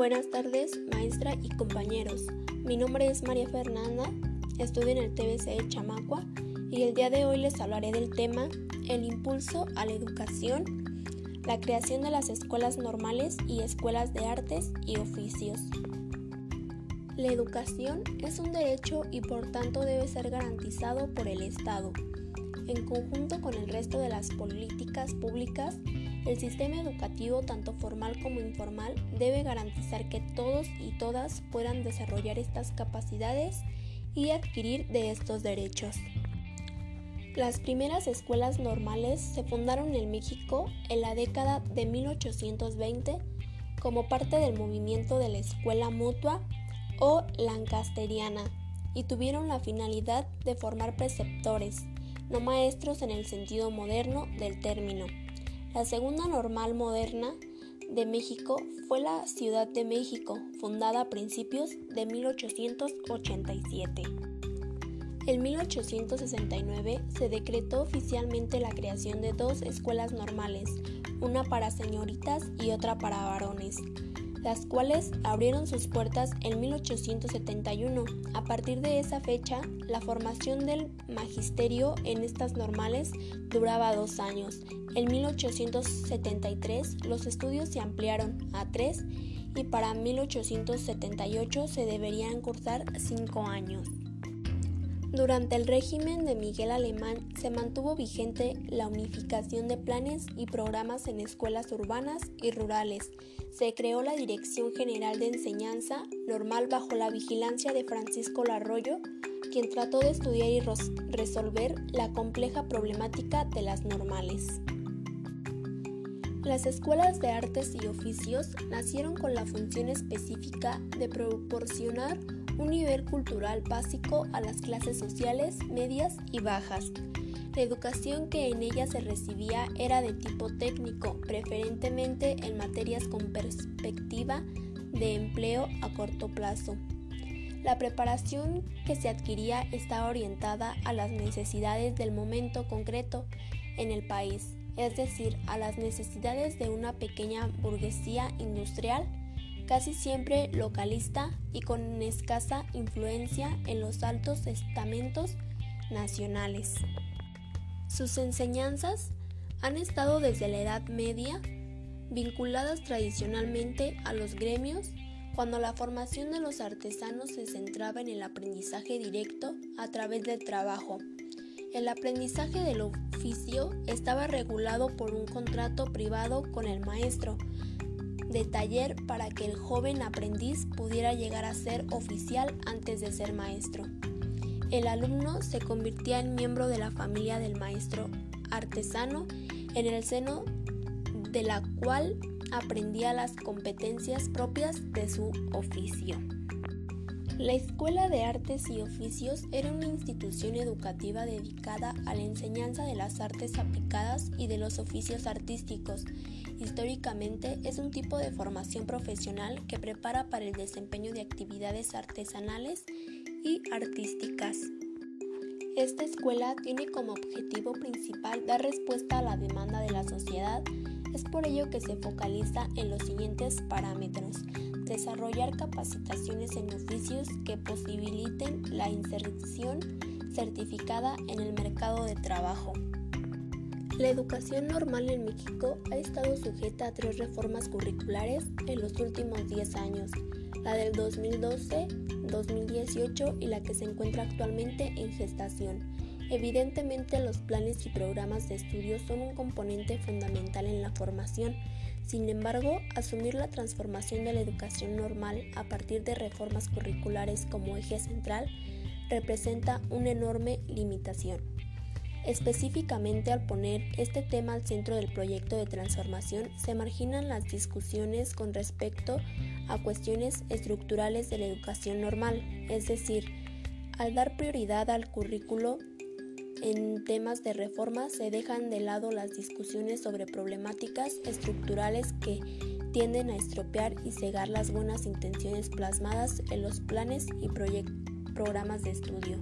Buenas tardes, maestra y compañeros. Mi nombre es María Fernanda, estudio en el TBC de Chamacua y el día de hoy les hablaré del tema el impulso a la educación, la creación de las escuelas normales y escuelas de artes y oficios. La educación es un derecho y por tanto debe ser garantizado por el Estado. En conjunto con el resto de las políticas públicas, el sistema educativo, tanto formal como informal, debe garantizar que todos y todas puedan desarrollar estas capacidades y adquirir de estos derechos. Las primeras escuelas normales se fundaron en México en la década de 1820 como parte del movimiento de la escuela mutua o lancasteriana y tuvieron la finalidad de formar preceptores, no maestros en el sentido moderno del término. La segunda normal moderna de México fue la Ciudad de México, fundada a principios de 1887. En 1869 se decretó oficialmente la creación de dos escuelas normales, una para señoritas y otra para varones, las cuales abrieron sus puertas en 1871. A partir de esa fecha, la formación del magisterio en estas normales duraba dos años. En 1873 los estudios se ampliaron a tres y para 1878 se deberían cursar cinco años. Durante el régimen de Miguel Alemán se mantuvo vigente la unificación de planes y programas en escuelas urbanas y rurales. Se creó la Dirección General de Enseñanza Normal bajo la vigilancia de Francisco Larroyo, quien trató de estudiar y resolver la compleja problemática de las normales. Las escuelas de artes y oficios nacieron con la función específica de proporcionar un nivel cultural básico a las clases sociales medias y bajas. La educación que en ella se recibía era de tipo técnico, preferentemente en materias con perspectiva de empleo a corto plazo. La preparación que se adquiría estaba orientada a las necesidades del momento concreto en el país, es decir, a las necesidades de una pequeña burguesía industrial casi siempre localista y con escasa influencia en los altos estamentos nacionales. Sus enseñanzas han estado desde la Edad Media vinculadas tradicionalmente a los gremios cuando la formación de los artesanos se centraba en el aprendizaje directo a través del trabajo. El aprendizaje del oficio estaba regulado por un contrato privado con el maestro, de taller para que el joven aprendiz pudiera llegar a ser oficial antes de ser maestro. El alumno se convertía en miembro de la familia del maestro artesano en el seno de la cual aprendía las competencias propias de su oficio. La Escuela de Artes y Oficios era una institución educativa dedicada a la enseñanza de las artes aplicadas y de los oficios artísticos. Históricamente es un tipo de formación profesional que prepara para el desempeño de actividades artesanales y artísticas. Esta escuela tiene como objetivo principal dar respuesta a la demanda de la sociedad. Es por ello que se focaliza en los siguientes parámetros desarrollar capacitaciones en oficios que posibiliten la inserción certificada en el mercado de trabajo. La educación normal en México ha estado sujeta a tres reformas curriculares en los últimos 10 años, la del 2012, 2018 y la que se encuentra actualmente en gestación. Evidentemente los planes y programas de estudio son un componente fundamental en la formación, sin embargo, asumir la transformación de la educación normal a partir de reformas curriculares como eje central representa una enorme limitación. Específicamente al poner este tema al centro del proyecto de transformación, se marginan las discusiones con respecto a cuestiones estructurales de la educación normal, es decir, al dar prioridad al currículo en temas de reforma se dejan de lado las discusiones sobre problemáticas estructurales que tienden a estropear y cegar las buenas intenciones plasmadas en los planes y programas de estudio.